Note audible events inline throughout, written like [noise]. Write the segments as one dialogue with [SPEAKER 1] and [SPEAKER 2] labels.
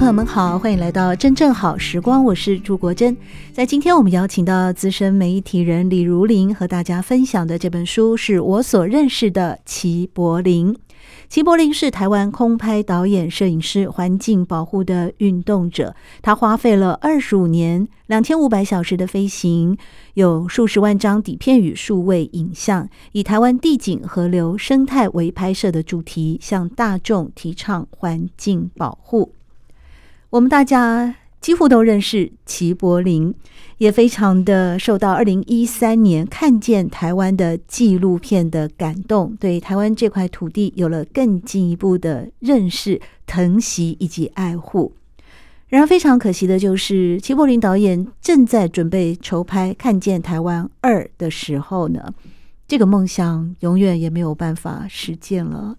[SPEAKER 1] 朋友们好，欢迎来到真正好时光，我是朱国珍。在今天我们邀请到资深媒体人李如林和大家分享的这本书，是我所认识的齐柏林。齐柏林是台湾空拍导演、摄影师、环境保护的运动者。他花费了二十五年、两千五百小时的飞行，有数十万张底片与数位影像，以台湾地景、河流、生态为拍摄的主题，向大众提倡环境保护。我们大家几乎都认识齐柏林，也非常的受到二零一三年看见台湾的纪录片的感动，对台湾这块土地有了更进一步的认识、疼惜以及爱护。然而非常可惜的就是，齐柏林导演正在准备筹拍《看见台湾二》的时候呢，这个梦想永远也没有办法实现了。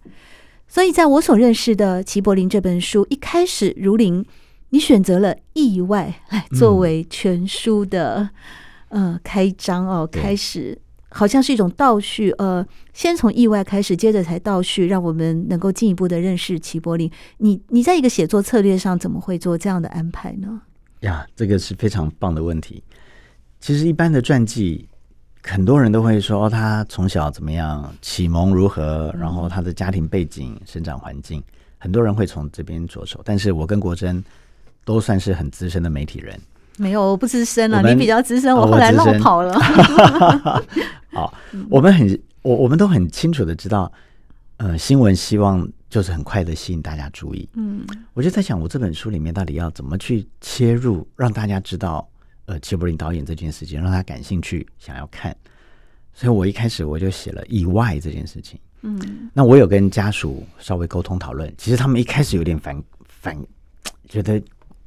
[SPEAKER 1] 所以，在我所认识的齐柏林这本书一开始，如林，你选择了意外来作为全书的、嗯、呃开章哦，开始好像是一种倒叙，呃，先从意外开始，接着才倒叙，让我们能够进一步的认识齐柏林。你你在一个写作策略上怎么会做这样的安排呢？
[SPEAKER 2] 呀，这个是非常棒的问题。其实一般的传记。很多人都会说，他从小怎么样，启蒙如何，然后他的家庭背景、生长环境，很多人会从这边着手。但是我跟国珍都算是很资深的媒体人，
[SPEAKER 1] 没有，我不资深了，你比较资深，我后来落跑了。[laughs]
[SPEAKER 2] 好，我们很，我我们都很清楚的知道，呃，新闻希望就是很快的吸引大家注意。嗯，我就在想，我这本书里面到底要怎么去切入，让大家知道。呃，齐柏林导演这件事情让他感兴趣，想要看，所以我一开始我就写了意外这件事情。嗯，那我有跟家属稍微沟通讨论，其实他们一开始有点反反，觉得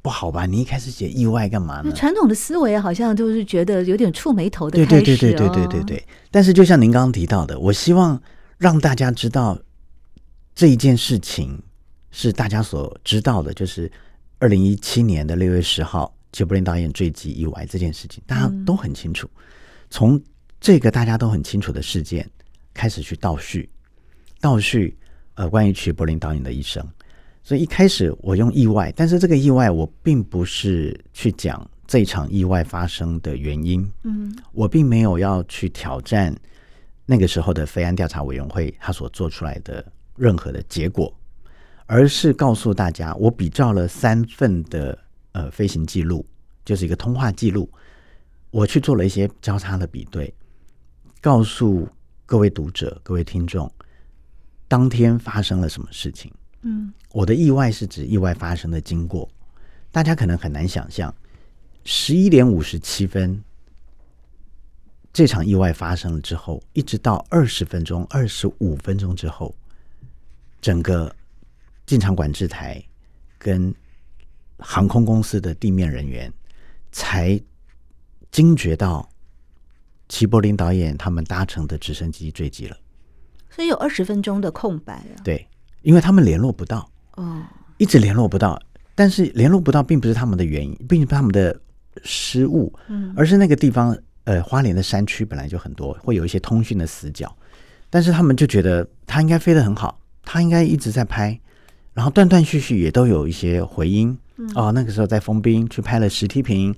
[SPEAKER 2] 不好吧？你一开始写意外干嘛呢？
[SPEAKER 1] 传统的思维好像就是觉得有点触眉头的开始。
[SPEAKER 2] 对对对对对对对对。但是就像您刚刚提到的，我希望让大家知道这一件事情是大家所知道的，就是二零一七年的六月十号。齐柏林导演坠机意外这件事情，大家都很清楚。从这个大家都很清楚的事件开始去倒叙，倒叙呃关于齐柏林导演的一生。所以一开始我用意外，但是这个意外我并不是去讲这场意外发生的原因。嗯，我并没有要去挑战那个时候的飞安调查委员会他所做出来的任何的结果，而是告诉大家，我比照了三份的。呃，飞行记录就是一个通话记录，我去做了一些交叉的比对，告诉各位读者、各位听众，当天发生了什么事情。嗯，我的意外是指意外发生的经过，大家可能很难想象，十一点五十七分这场意外发生了之后，一直到二十分钟、二十五分钟之后，整个进场管制台跟航空公司的地面人员才惊觉到齐柏林导演他们搭乘的直升机坠机了，
[SPEAKER 1] 所以有二十分钟的空白啊。
[SPEAKER 2] 对，因为他们联络不到，哦，一直联络不到。但是联络不到并不是他们的原因，并不是他们的失误，嗯，而是那个地方，呃，花莲的山区本来就很多，会有一些通讯的死角。但是他们就觉得他应该飞得很好，他应该一直在拍，然后断断续续也都有一些回音。哦，那个时候在封冰去拍了实梯屏，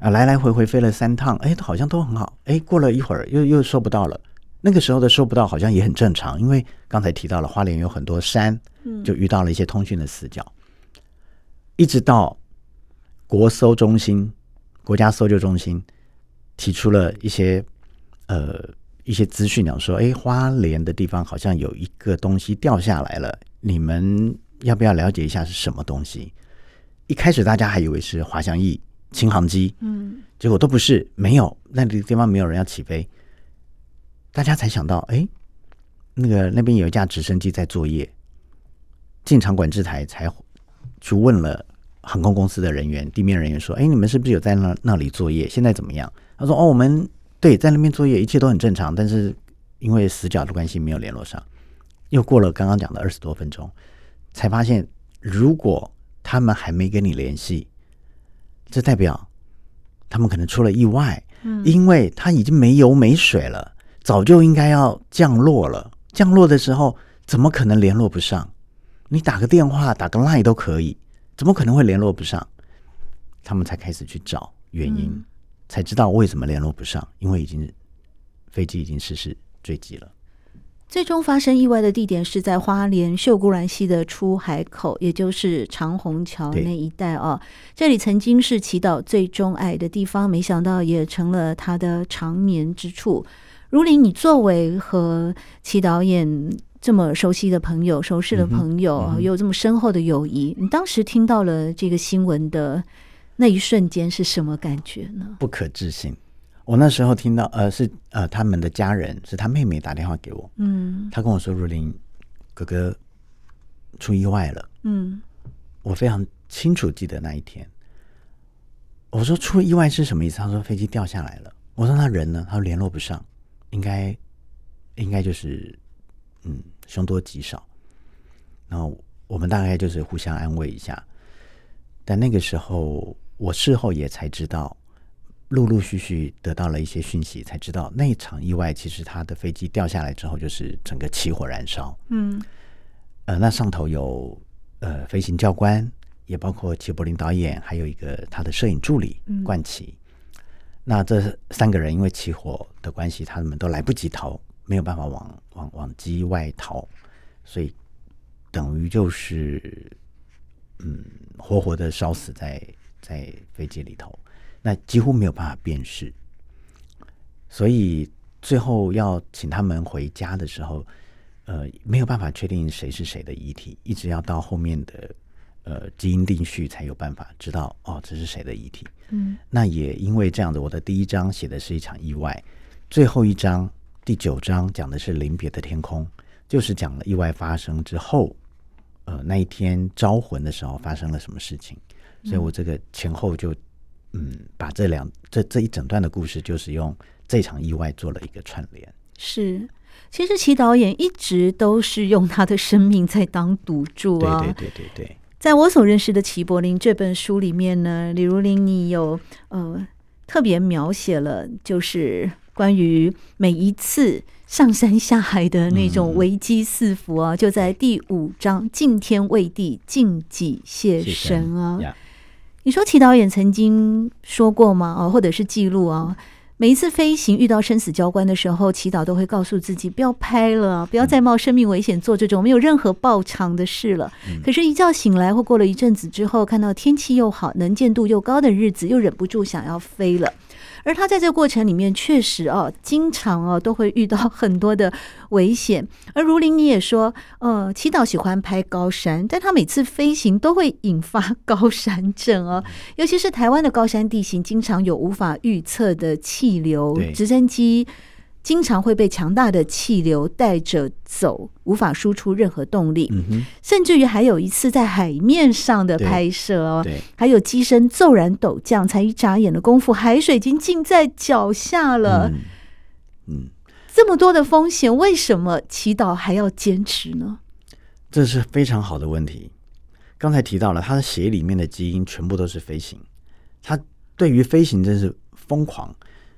[SPEAKER 2] 啊，来来回回飞了三趟，哎，好像都很好。哎，过了一会儿又又收不到了。那个时候的收不到好像也很正常，因为刚才提到了花莲有很多山，就遇到了一些通讯的死角。一直到国搜中心、国家搜救中心提出了一些呃一些资讯，讲说，哎，花莲的地方好像有一个东西掉下来了，你们要不要了解一下是什么东西？一开始大家还以为是滑翔翼、轻航机，嗯，结果都不是，没有，那个地方没有人要起飞，大家才想到，哎，那个那边有一架直升机在作业，进场管制台才去问了航空公司的人员、地面人员说：“哎，你们是不是有在那那里作业？现在怎么样？”他说：“哦，我们对在那边作业，一切都很正常，但是因为死角的关系没有联络上。”又过了刚刚讲的二十多分钟，才发现如果他们还没跟你联系，这代表他们可能出了意外。嗯，因为他已经没油没水了，早就应该要降落了。降落的时候，怎么可能联络不上？你打个电话、打个 line 都可以，怎么可能会联络不上？他们才开始去找原因，嗯、才知道为什么联络不上，因为已经飞机已经失事坠机了。
[SPEAKER 1] 最终发生意外的地点是在花莲秀姑峦溪的出海口，也就是长虹桥那一带啊。这里曾经是祈祷最钟爱的地方，没想到也成了他的长眠之处。如林，你作为和齐导演这么熟悉的朋友、熟识的朋友，嗯嗯、有这么深厚的友谊，你当时听到了这个新闻的那一瞬间是什么感觉呢？
[SPEAKER 2] 不可置信。我那时候听到，呃，是呃，他们的家人是他妹妹打电话给我，嗯，他跟我说：“如林，哥哥出意外了。”嗯，我非常清楚记得那一天。我说：“出意外是什么意思？”他说：“飞机掉下来了。”我说：“那人呢？”他说：“联络不上。”应该，应该就是，嗯，凶多吉少。然后我们大概就是互相安慰一下。但那个时候，我事后也才知道，陆陆续续得到了一些讯息，才知道那场意外其实他的飞机掉下来之后，就是整个起火燃烧。嗯，呃，那上头有呃飞行教官，也包括齐柏林导演，还有一个他的摄影助理冠奇。嗯那这三个人因为起火的关系，他们都来不及逃，没有办法往往往机外逃，所以等于就是嗯，活活的烧死在在飞机里头，那几乎没有办法辨识。所以最后要请他们回家的时候，呃，没有办法确定谁是谁的遗体，一直要到后面的。呃，基因定序才有办法知道哦，这是谁的遗体。嗯，那也因为这样子，我的第一章写的是一场意外，最后一章第九章讲的是临别的天空，就是讲了意外发生之后，呃，那一天招魂的时候发生了什么事情。所以我这个前后就嗯，把这两这这一整段的故事，就是用这场意外做了一个串联。
[SPEAKER 1] 是，其实齐导演一直都是用他的生命在当赌注啊。
[SPEAKER 2] 对对对对对。
[SPEAKER 1] 在我所认识的齐柏林这本书里面呢，李如林，你有呃特别描写了，就是关于每一次上山下海的那种危机四伏啊，嗯、就在第五章“敬天畏地，敬己谢神”啊。你说齐导演曾经说过吗？哦，或者是记录啊？每一次飞行遇到生死交关的时候，祈祷都会告诉自己不要拍了，不要再冒生命危险做这种没有任何报偿的事了。可是，一觉醒来或过了一阵子之后，看到天气又好、能见度又高的日子，又忍不住想要飞了。而他在这个过程里面，确实哦，经常哦都会遇到很多的危险。而如林你也说，呃，祈祷喜欢拍高山，但他每次飞行都会引发高山症哦，[laughs] 尤其是台湾的高山地形，经常有无法预测的气流，直升机。经常会被强大的气流带着走，无法输出任何动力。嗯、甚至于还有一次在海面上的拍摄哦，还有机身骤然陡降，才一眨眼的功夫，海水已经浸在脚下了。嗯，嗯，这么多的风险，为什么祈祷还要坚持呢？
[SPEAKER 2] 这是非常好的问题。刚才提到了他的血里面的基因全部都是飞行，他对于飞行真是疯狂。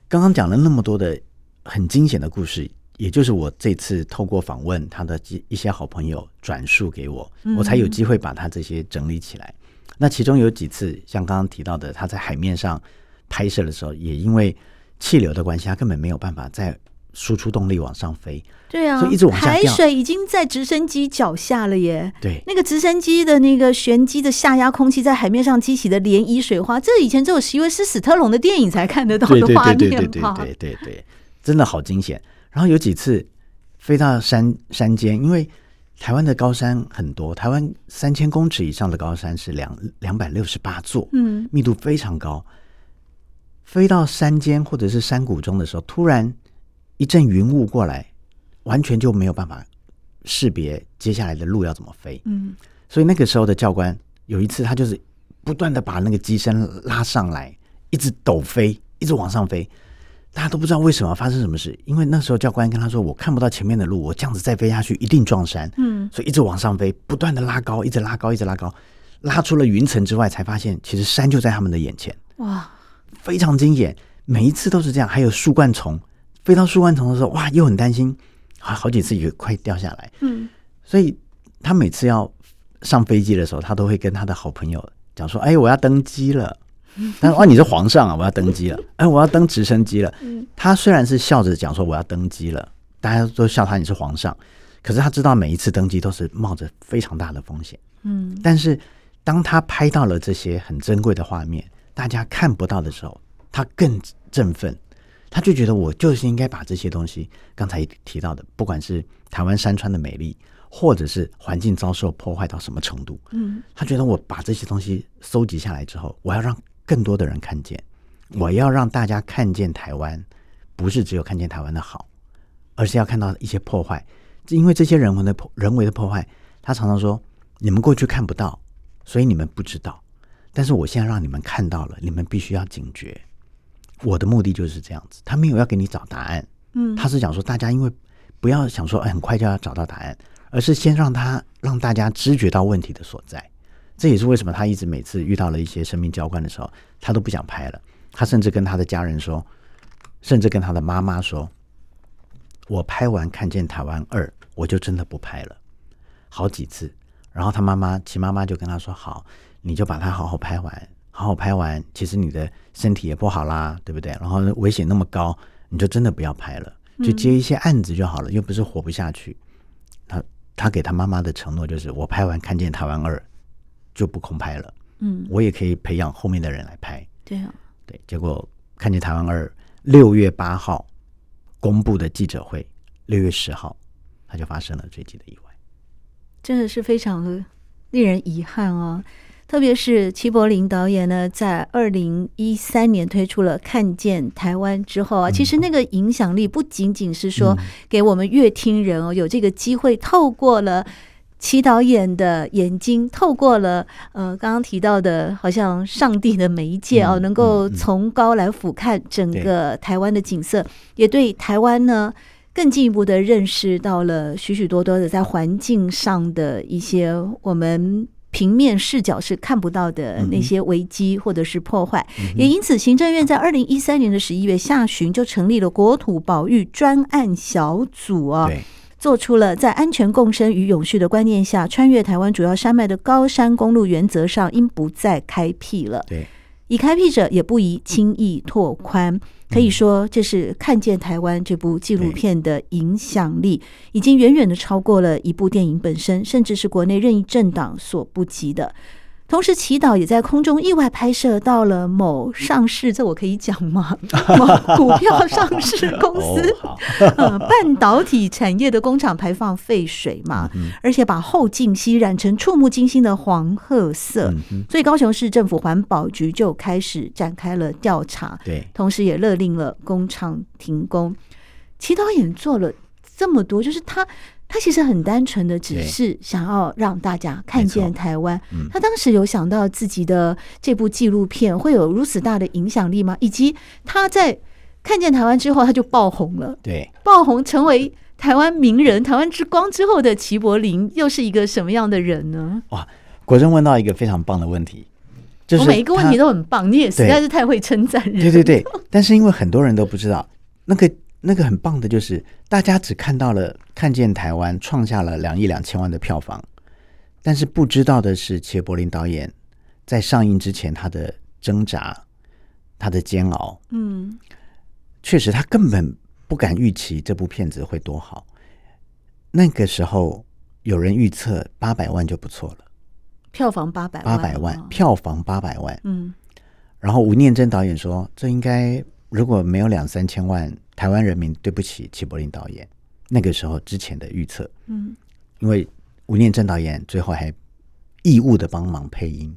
[SPEAKER 2] 刚刚讲了那么多的。很惊险的故事，也就是我这次透过访问他的一些好朋友转述给我，我才有机会把他这些整理起来。那其中有几次，像刚刚提到的，他在海面上拍摄的时候，也因为气流的关系，他根本没有办法再输出动力往上飞。
[SPEAKER 1] 对啊，
[SPEAKER 2] 所以一直往下。
[SPEAKER 1] 海水已经在直升机脚下了耶。
[SPEAKER 2] 对，
[SPEAKER 1] 那个直升机的那个旋机的下压空气在海面上激起的涟漪水花，这以前只有因为是史特龙的电影才看得到的画面？
[SPEAKER 2] 对对对对对对对。真的好惊险！然后有几次飞到山山间，因为台湾的高山很多，台湾三千公尺以上的高山是两两百六十八座，嗯，密度非常高。飞到山间或者是山谷中的时候，突然一阵云雾过来，完全就没有办法识别接下来的路要怎么飞。嗯，所以那个时候的教官有一次，他就是不断的把那个机身拉上来，一直抖飞，一直往上飞。大家都不知道为什么发生什么事，因为那时候教官跟他说：“我看不到前面的路，我这样子再飞下去一定撞山。”嗯，所以一直往上飞，不断的拉高，一直拉高，一直拉高，拉出了云层之外，才发现其实山就在他们的眼前。哇，非常惊险，每一次都是这样。还有树冠虫，飞到树冠虫的时候，哇，又很担心，好好几次也快掉下来。嗯，所以他每次要上飞机的时候，他都会跟他的好朋友讲说：“哎，我要登机了。”他说：“哦，你是皇上啊！我要登基了，[laughs] 哎，我要登直升机了。”他虽然是笑着讲说我要登基了，大家都笑他你是皇上，可是他知道每一次登基都是冒着非常大的风险。嗯，但是当他拍到了这些很珍贵的画面，大家看不到的时候，他更振奋。他就觉得我就是应该把这些东西，刚才提到的，不管是台湾山川的美丽，或者是环境遭受破坏到什么程度，嗯，他觉得我把这些东西收集下来之后，我要让。更多的人看见，我要让大家看见台湾，不是只有看见台湾的好，而是要看到一些破坏。因为这些人文的破人为的破坏，他常常说你们过去看不到，所以你们不知道。但是我现在让你们看到了，你们必须要警觉。我的目的就是这样子，他没有要给你找答案，嗯，他是讲说大家因为不要想说很快就要找到答案，而是先让他让大家知觉到问题的所在。这也是为什么他一直每次遇到了一些生命交关的时候，他都不想拍了。他甚至跟他的家人说，甚至跟他的妈妈说：“我拍完看见台湾二，我就真的不拍了。”好几次，然后他妈妈齐妈妈就跟他说：“好，你就把它好好拍完，好好拍完。其实你的身体也不好啦，对不对？然后危险那么高，你就真的不要拍了，就接一些案子就好了，又不是活不下去。”他他给他妈妈的承诺就是：“我拍完看见台湾二。”就不空拍了，嗯，我也可以培养后面的人来拍，
[SPEAKER 1] 对啊，
[SPEAKER 2] 对，结果看见台湾二六月八号公布的记者会，六月十号他就发生了坠机的意外，
[SPEAKER 1] 真的是非常的令人遗憾啊！特别是齐柏林导演呢，在二零一三年推出了《看见台湾》之后啊，其实那个影响力不仅仅是说给我们乐听人哦有这个机会透过了。齐导演的眼睛透过了呃，刚刚提到的，好像上帝的媒介哦，能够从高来俯瞰整个台湾的景色，也对台湾呢更进一步的认识到了许许多多的在环境上的一些我们平面视角是看不到的那些危机或者是破坏。也因此，行政院在二零一三年的十一月下旬就成立了国土保育专案小组啊。做出了在安全共生与永续的观念下，穿越台湾主要山脉的高山公路原则上应不再开辟了。
[SPEAKER 2] 对，
[SPEAKER 1] 已开辟者也不宜轻易拓宽。可以说，这是看见台湾这部纪录片的影响力，已经远远的超过了一部电影本身，甚至是国内任意政党所不及的。同时，祈祷也在空中意外拍摄到了某上市，这我可以讲吗？[laughs] 某股票上市公司，呃，[laughs] 半导体产业的工厂排放废水嘛，而且把后劲溪染成触目惊心的黄褐色，所以高雄市政府环保局就开始展开了调查，对，同时也勒令了工厂停工。齐导演做了这么多，就是他。他其实很单纯的，只是想要让大家看见台湾。他当时有想到自己的这部纪录片会有如此大的影响力吗？以及他在看见台湾之后，他就爆红了。
[SPEAKER 2] 对，
[SPEAKER 1] 爆红成为台湾名人、台湾之光之后的齐柏林，又是一个什么样的人呢？
[SPEAKER 2] 哇，果真问到一个非常棒的问题，就是
[SPEAKER 1] 我每一个问题都很棒，你也实在是太会称赞人。
[SPEAKER 2] 对对对，但是因为很多人都不知道那个。那个很棒的，就是大家只看到了看见台湾创下了两亿两千万的票房，但是不知道的是，切柏林导演在上映之前他的挣扎，他的煎熬，嗯，确实他根本不敢预期这部片子会多好。那个时候有人预测八百万就不错了，
[SPEAKER 1] 票房八百
[SPEAKER 2] 八百万，票房八百万，嗯，然后吴念真导演说，这应该如果没有两三千万。台湾人民对不起齐柏林导演，那个时候之前的预测，嗯，因为吴念真导演最后还义务的帮忙配音，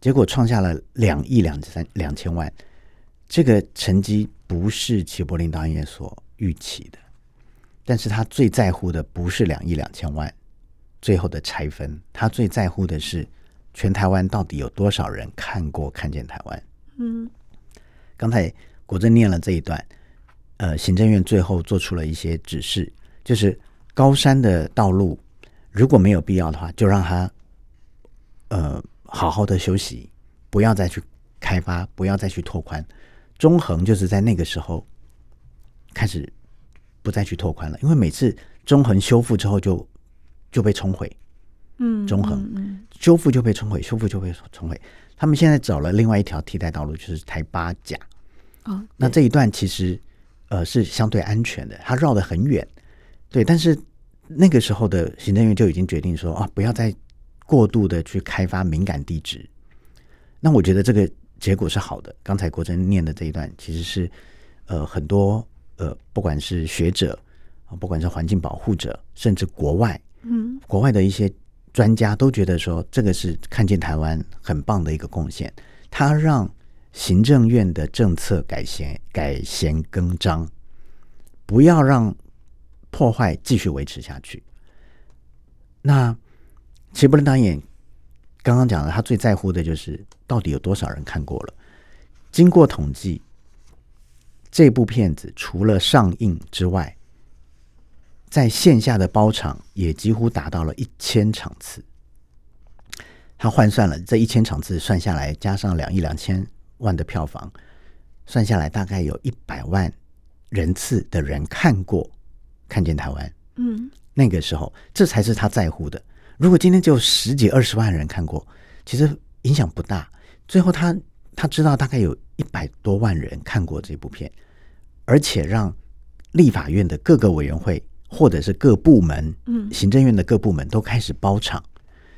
[SPEAKER 2] 结果创下了两亿两三两千万，这个成绩不是齐柏林导演所预期的，但是他最在乎的不是两亿两千万，最后的拆分，他最在乎的是全台湾到底有多少人看过《看见台湾》。
[SPEAKER 1] 嗯，
[SPEAKER 2] 刚才国珍念了这一段，呃，行政院最后做出了一些指示，就是高山的道路如果没有必要的话，就让他呃好好的休息，不要再去开发，不要再去拓宽。中横就是在那个时候开始不再去拓宽了，因为每次中横修复之后就就被冲毁。
[SPEAKER 1] 嗯，
[SPEAKER 2] 中横修复就被冲毁，修复就被冲毁。他们现在找了另外一条替代道路，就是台八甲。
[SPEAKER 1] 哦，
[SPEAKER 2] 那这一段其实呃是相对安全的，它绕得很远。对，但是那个时候的行政院就已经决定说啊，不要再过度的去开发敏感地址。那我觉得这个结果是好的。刚才国珍念的这一段，其实是呃很多呃不管是学者啊，不管是环境保护者，甚至国外，
[SPEAKER 1] 嗯，国
[SPEAKER 2] 外的一些。专家都觉得说，这个是看见台湾很棒的一个贡献。他让行政院的政策改弦改弦更张，不要让破坏继续维持下去。那齐柏林导演刚刚讲的，他最在乎的就是到底有多少人看过了。经过统计，这部片子除了上映之外，在线下的包场也几乎达到了一千场次，他换算了这一千场次算下来，加上两亿两千万的票房，算下来大概有一百万人次的人看过，看见台湾。
[SPEAKER 1] 嗯，
[SPEAKER 2] 那个时候这才是他在乎的。如果今天只有十几二十万人看过，其实影响不大。最后他他知道大概有一百多万人看过这部片，而且让立法院的各个委员会。或者是各部门，嗯，行政院的各部门都开始包场，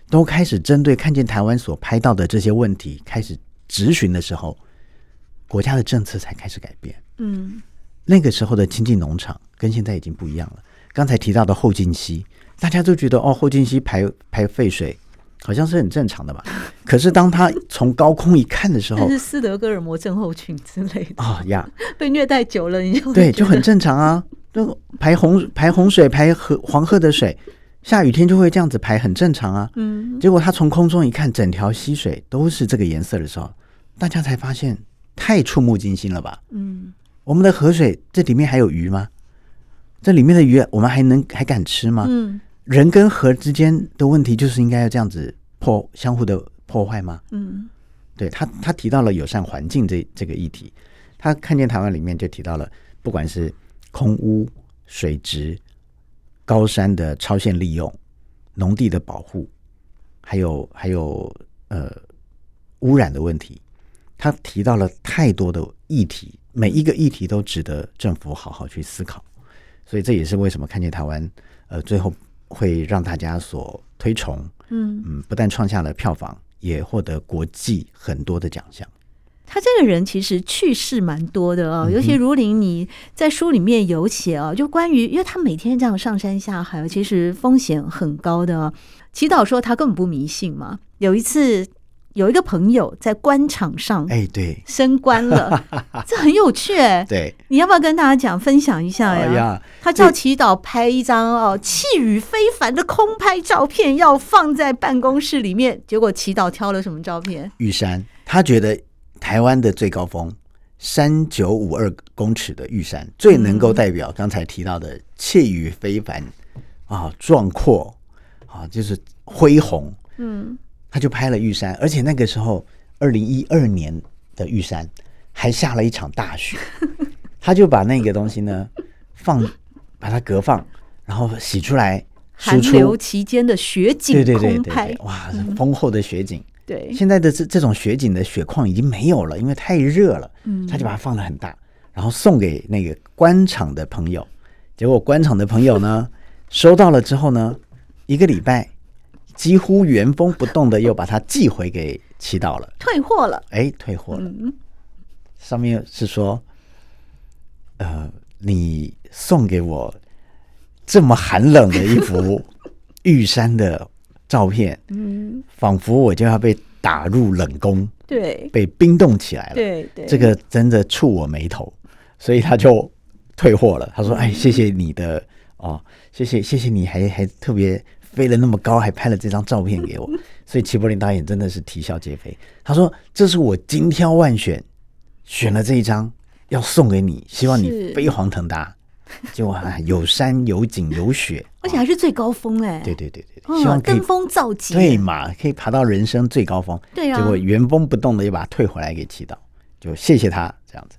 [SPEAKER 2] 都开始针对看见台湾所拍到的这些问题开始质询的时候，国家的政策才开始改变。
[SPEAKER 1] 嗯，
[SPEAKER 2] 那个时候的清境农场跟现在已经不一样了。刚才提到的后劲溪，大家都觉得哦，后劲溪排排废水好像是很正常的吧？[laughs] 可是当他从高空一看的时候，
[SPEAKER 1] 是斯德哥尔摩症候群之类的
[SPEAKER 2] 哦呀，
[SPEAKER 1] 被虐待久了你就
[SPEAKER 2] 对，就很正常啊。就排洪排洪水排河黄河的水，下雨天就会这样子排，很正常啊。
[SPEAKER 1] 嗯，
[SPEAKER 2] 结果他从空中一看，整条溪水都是这个颜色的时候，大家才发现太触目惊心了吧？
[SPEAKER 1] 嗯，
[SPEAKER 2] 我们的河水这里面还有鱼吗？这里面的鱼我们还能还敢吃吗？
[SPEAKER 1] 嗯，
[SPEAKER 2] 人跟河之间的问题就是应该要这样子破相互的破坏吗？
[SPEAKER 1] 嗯，
[SPEAKER 2] 对他他提到了友善环境这这个议题，他看见台湾里面就提到了，不管是。空污、水质、高山的超限利用、农地的保护，还有还有呃污染的问题，他提到了太多的议题，每一个议题都值得政府好好去思考。所以这也是为什么看见台湾呃最后会让大家所推崇，
[SPEAKER 1] 嗯
[SPEAKER 2] 嗯，不但创下了票房，也获得国际很多的奖项。
[SPEAKER 1] 他这个人其实趣事蛮多的哦，尤其如林，你在书里面有写哦，就关于，因为他每天这样上山下海，其实风险很高的哦。祈祷说他根本不迷信嘛。有一次有一个朋友在官场上，
[SPEAKER 2] 哎，对，
[SPEAKER 1] 升官了，[laughs] 这很有趣哎。
[SPEAKER 2] 对，
[SPEAKER 1] 你要不要跟大家讲分享一下呀？
[SPEAKER 2] 哎呀，
[SPEAKER 1] 他叫祈祷拍一张哦气宇非凡的空拍照片，要放在办公室里面。结果祈祷挑了什么照片？
[SPEAKER 2] 玉山，他觉得。台湾的最高峰三九五二公尺的玉山，最能够代表刚才提到的气宇非凡啊，壮阔啊，就是恢宏。
[SPEAKER 1] 嗯，
[SPEAKER 2] 他就拍了玉山，而且那个时候二零一二年的玉山还下了一场大雪，[laughs] 他就把那个东西呢放，把它隔放，然后洗出来，
[SPEAKER 1] 寒流期间的雪景，
[SPEAKER 2] 对对对对，哇，丰厚的雪景。
[SPEAKER 1] 对，
[SPEAKER 2] 现在的这这种雪景的雪况已经没有了，因为太热了。
[SPEAKER 1] 嗯，
[SPEAKER 2] 他就把它放的很大，然后送给那个官场的朋友。结果官场的朋友呢，收到了之后呢，一个礼拜几乎原封不动的又把它寄回给祈祷了，
[SPEAKER 1] 退货了。
[SPEAKER 2] 哎，退货了。
[SPEAKER 1] 嗯，
[SPEAKER 2] 上面是说，呃，你送给我这么寒冷的一幅 [laughs] 玉山的。照片，
[SPEAKER 1] 嗯，
[SPEAKER 2] 仿佛我就要被打入冷宫，
[SPEAKER 1] 对，
[SPEAKER 2] 被冰冻起来了，
[SPEAKER 1] 对对，
[SPEAKER 2] 这个真的触我眉头，所以他就退货了。他说：“哎，谢谢你的哦，谢谢谢谢你还还特别飞了那么高，还拍了这张照片给我，[laughs] 所以齐柏林导演真的是啼笑皆非。他说：“这是我精挑万选，选了这一张要送给你，希望你飞黄腾达。[laughs] ”结果啊，有山有景有雪，
[SPEAKER 1] 而且还是最高峰哎！
[SPEAKER 2] 对对对对，希望
[SPEAKER 1] 登峰造极，
[SPEAKER 2] 对嘛，可以爬到人生最高峰。
[SPEAKER 1] 对啊，
[SPEAKER 2] 结果原封不动的又把它退回来给祈祷，就谢谢他这样子。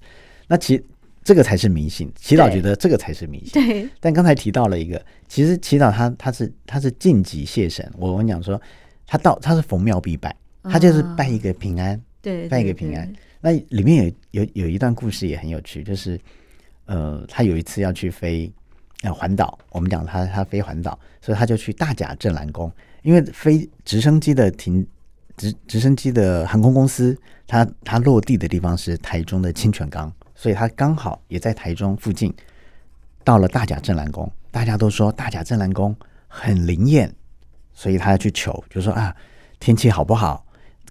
[SPEAKER 2] 那其这个才是迷信，祈祷觉得这个才是迷信。
[SPEAKER 1] 对，
[SPEAKER 2] 但刚才提到了一个，其实祈祷他他是他是晋级谢神。我跟你讲说，他到他是逢庙必拜，他就是拜一个平安，
[SPEAKER 1] 对，
[SPEAKER 2] 拜一个平安。那里面有有有一段故事也很有趣，就是。呃，他有一次要去飞呃环岛，我们讲他他飞环岛，所以他就去大甲镇澜宫，因为飞直升机的停直直升机的航空公司，它它落地的地方是台中的清泉岗，所以他刚好也在台中附近，到了大甲镇澜宫，大家都说大甲镇澜宫很灵验，所以他要去求，就说啊天气好不好，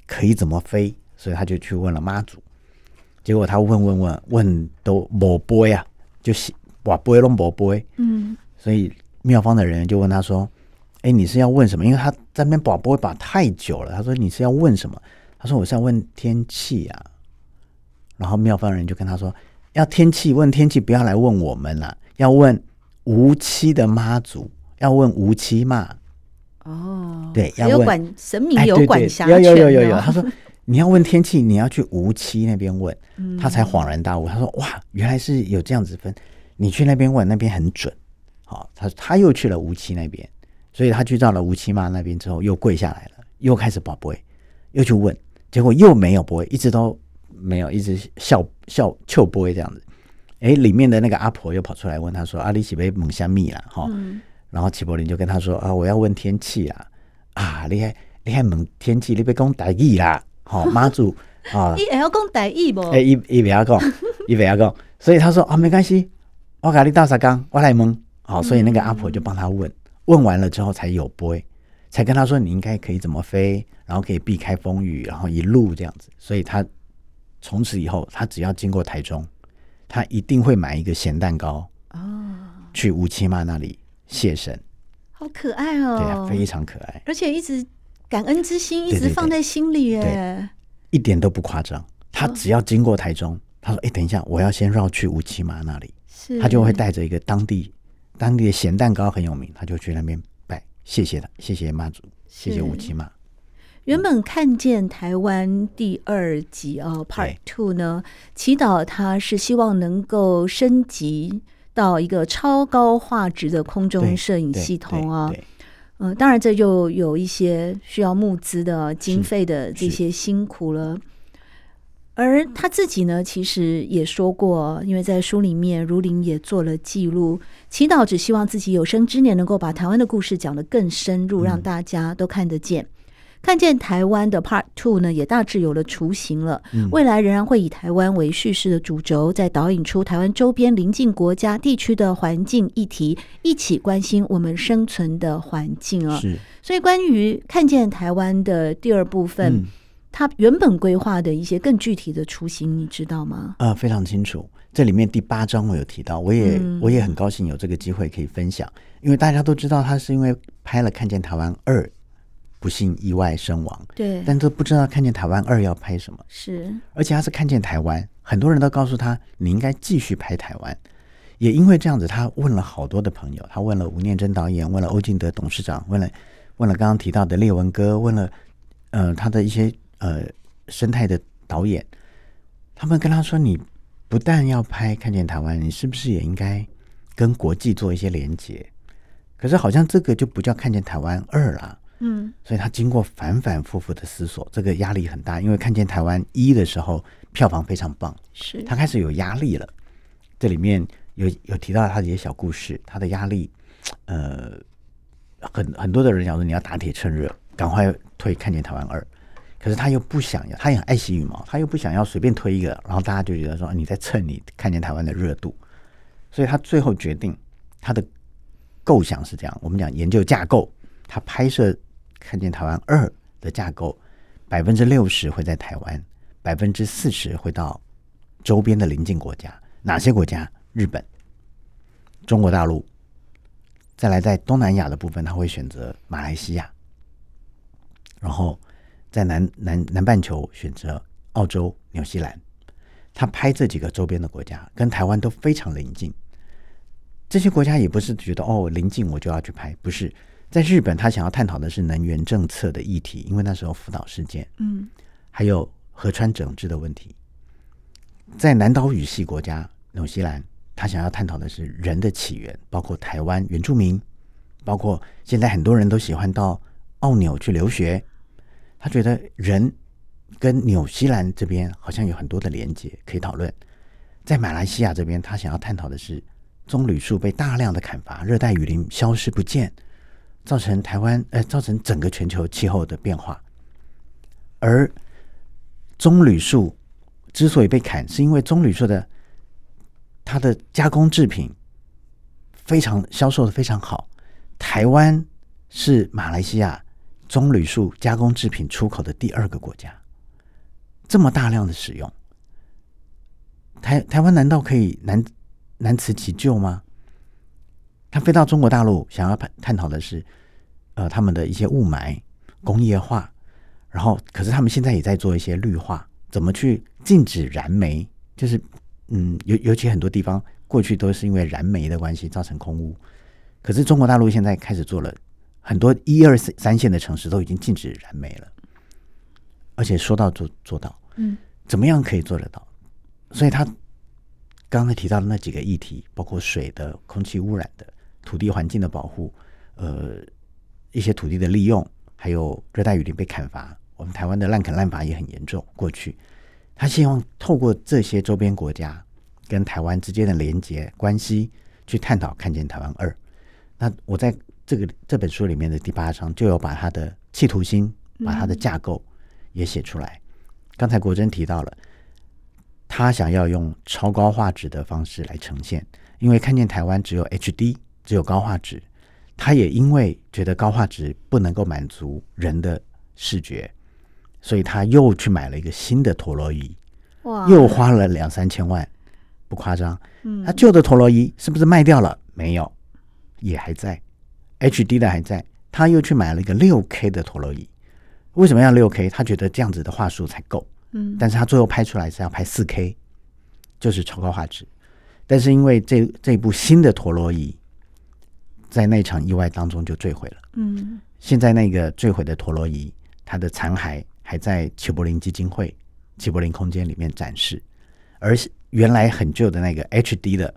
[SPEAKER 2] 可以怎么飞，所以他就去问了妈祖。结果他问问问问都没杯啊，就是把杯都没杯。嗯，所以庙方的人就问他说：“哎、你是要问什么？”因为他在那边把波把太久了。他说：“你是要问什么？”他说：“我是要问天气啊。”然后妙方人就跟他说：“要天气，问天气，不要来问我们了，要问无期的妈祖，要问无期嘛。”哦，对，要
[SPEAKER 1] 问神明有管
[SPEAKER 2] 辖有有有有有。他说。[laughs] 你要问天气，你要去无期那边问，他才恍然大悟。他说：“哇，原来是有这样子分。你去那边问，那边很准。好，他他又去了无期那边，所以他去到了无期妈那边之后，又跪下来了，又开始跋杯，又去问，结果又没有杯，一直都没有，一直笑笑笑杯这样子。哎，里面的那个阿婆又跑出来问他说：‘阿里喜杯蒙虾蜜了？’哈，然后齐柏林就跟他说：‘啊，我要问天气啦，啊，厉害厉害，问天气，你别讲大意啦。’好，妈祖啊，
[SPEAKER 1] 伊还要讲台语不？
[SPEAKER 2] 哎，[laughs] 伊伊不要讲，[laughs] 伊不要讲，所以他说啊，没关系，我给你倒沙缸，我来问。好，所以那个阿婆就帮他问，问完了之后才有波，才跟他说你应该可以怎么飞，然后可以避开风雨，然后一路这样子。所以他从此以后，他只要经过台中，他一定会买一个咸蛋糕哦，去吴七妈那里谢神。
[SPEAKER 1] 好可爱哦，
[SPEAKER 2] 对啊，非常可爱，
[SPEAKER 1] 而且一直。感恩之心一直放在心里耶，
[SPEAKER 2] 一点都不夸张。他只要经过台中，他说：“哎，等一下，我要先绕去吴七妈那里。”是他就会带着一个当地当地的咸蛋糕很有名，他就去那边拜，谢谢他，谢谢妈祖，谢谢吴七妈。
[SPEAKER 1] 原本看见台湾第二集啊，Part Two 呢，祈祷他是希望能够升级到一个超高画质的空中摄影系统啊。嗯，当然，这就有一些需要募资的经费的这些辛苦了。而他自己呢，其实也说过，因为在书里面，如林也做了记录，祈祷只希望自己有生之年能够把台湾的故事讲得更深入，让大家都看得见。看见台湾的 Part Two 呢，也大致有了雏形了。未来仍然会以台湾为叙事的主轴，再导引出台湾周边邻近国家地区的环境议题，一起关心我们生存的环境啊。
[SPEAKER 2] 是。
[SPEAKER 1] 所以，关于看见台湾的第二部分，它原本规划的一些更具体的雏形，你知道吗？
[SPEAKER 2] 啊，非常清楚。这里面第八章我有提到，我也我也很高兴有这个机会可以分享，因为大家都知道，他是因为拍了《看见台湾二》。不幸意外身亡，
[SPEAKER 1] 对，
[SPEAKER 2] 但都不知道看见台湾二要拍什么，
[SPEAKER 1] 是，
[SPEAKER 2] 而且他是看见台湾，很多人都告诉他，你应该继续拍台湾。也因为这样子，他问了好多的朋友，他问了吴念真导演，问了欧进德董事长，问了问了刚刚提到的列文哥，问了呃他的一些呃生态的导演，他们跟他说，你不但要拍看见台湾，你是不是也应该跟国际做一些连接？可是好像这个就不叫看见台湾二了。
[SPEAKER 1] 嗯，
[SPEAKER 2] 所以他经过反反复复的思索，这个压力很大，因为看见台湾一的时候票房非常棒，
[SPEAKER 1] 是
[SPEAKER 2] 他开始有压力了。这里面有有提到他的一些小故事，他的压力，呃，很很多的人讲说你要打铁趁热，赶快推看见台湾二，可是他又不想要，他也很爱惜羽毛，他又不想要随便推一个，然后大家就觉得说你在蹭你看见台湾的热度，所以他最后决定他的构想是这样，我们讲研究架构，他拍摄。看见台湾二的架构，百分之六十会在台湾，百分之四十会到周边的邻近国家。哪些国家？日本、中国大陆、再来在东南亚的部分，他会选择马来西亚，然后在南南南半球选择澳洲、纽西兰。他拍这几个周边的国家，跟台湾都非常邻近。这些国家也不是觉得哦邻近我就要去拍，不是。在日本，他想要探讨的是能源政策的议题，因为那时候福岛事件，
[SPEAKER 1] 嗯，
[SPEAKER 2] 还有河川整治的问题。在南岛语系国家纽西兰，他想要探讨的是人的起源，包括台湾原住民，包括现在很多人都喜欢到澳纽去留学。他觉得人跟纽西兰这边好像有很多的连接可以讨论。在马来西亚这边，他想要探讨的是棕榈树被大量的砍伐，热带雨林消失不见。造成台湾呃，造成整个全球气候的变化。而棕榈树之所以被砍，是因为棕榈树的它的加工制品非常销售的非常好。台湾是马来西亚棕榈树加工制品出口的第二个国家，这么大量的使用，台台湾难道可以难难辞其咎吗？他飞到中国大陆，想要探探讨的是，呃，他们的一些雾霾、工业化，然后，可是他们现在也在做一些绿化，怎么去禁止燃煤？就是，嗯，尤尤其很多地方过去都是因为燃煤的关系造成空污，可是中国大陆现在开始做了，很多一二三线的城市都已经禁止燃煤了，而且说到做做到，嗯，怎么样可以做得到？所以他刚才提到的那几个议题，包括水的、空气污染的。土地环境的保护，呃，一些土地的利用，还有热带雨林被砍伐，我们台湾的滥砍滥伐也很严重。过去，他希望透过这些周边国家跟台湾之间的连接关系，去探讨看见台湾二。那我在这个这本书里面的第八章，就有把他的企图心，把他的架构也写出来。刚才国珍提到了，他想要用超高画质的方式来呈现，因为看见台湾只有 HD。只有高画质，他也因为觉得高画质不能够满足人的视觉，所以他又去买了一个新的陀螺仪，哇，又花了两三千万，不夸张。嗯，他旧的陀螺仪是不是卖掉了？没有，也还在，HD 的还在。他又去买了一个六 K 的陀螺仪，为什么要六 K？他觉得这样子的画术才够。嗯，但是他最后拍出来是要拍四 K，就是超高画质。但是因为这这部新的陀螺仪。在那场意外当中就坠毁了。嗯，现在那个坠毁的陀螺仪，它的残骸还在齐柏林基金会齐柏林空间里面展示，而原来很旧的那个 HD 的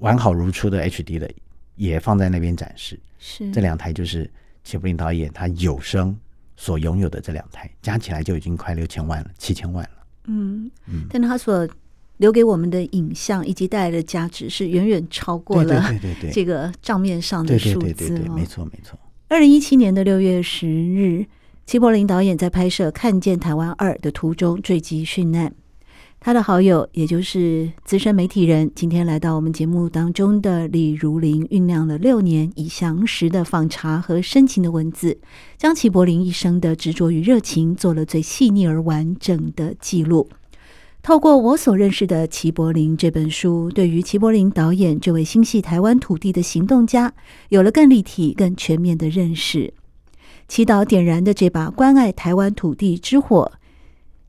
[SPEAKER 2] 完好如初的 HD 的也放在那边展示。是这两台就是齐柏林导演他有生所拥有的这两台，加起来就已经快六千万了，七千万了。嗯嗯，
[SPEAKER 1] 但他所。留给我们的影像以及带来的价值是远远超过了这个账面上的数字。对对对对，
[SPEAKER 2] 没错没错。
[SPEAKER 1] 二零一七年的六月十日，齐柏林导演在拍摄《看见台湾二》的途中坠机殉难。他的好友，也就是资深媒体人，今天来到我们节目当中的李如林，酝酿了六年，以详实的访查和深情的文字，将齐柏林一生的执着与热情做了最细腻而完整的记录。透过我所认识的齐柏林这本书，对于齐柏林导演这位心系台湾土地的行动家，有了更立体、更全面的认识。祈祷点燃的这把关爱台湾土地之火，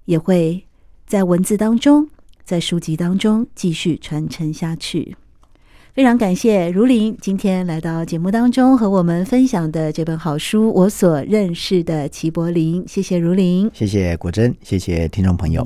[SPEAKER 1] 也会在文字当中、在书籍当中继续传承下去。非常感谢如林今天来到节目当中和我们分享的这本好书《我所认识的齐柏林》，谢谢如林，
[SPEAKER 2] 谢谢果珍，谢谢听众朋友。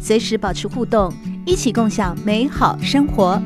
[SPEAKER 1] 随时保持互动，一起共享美好生活。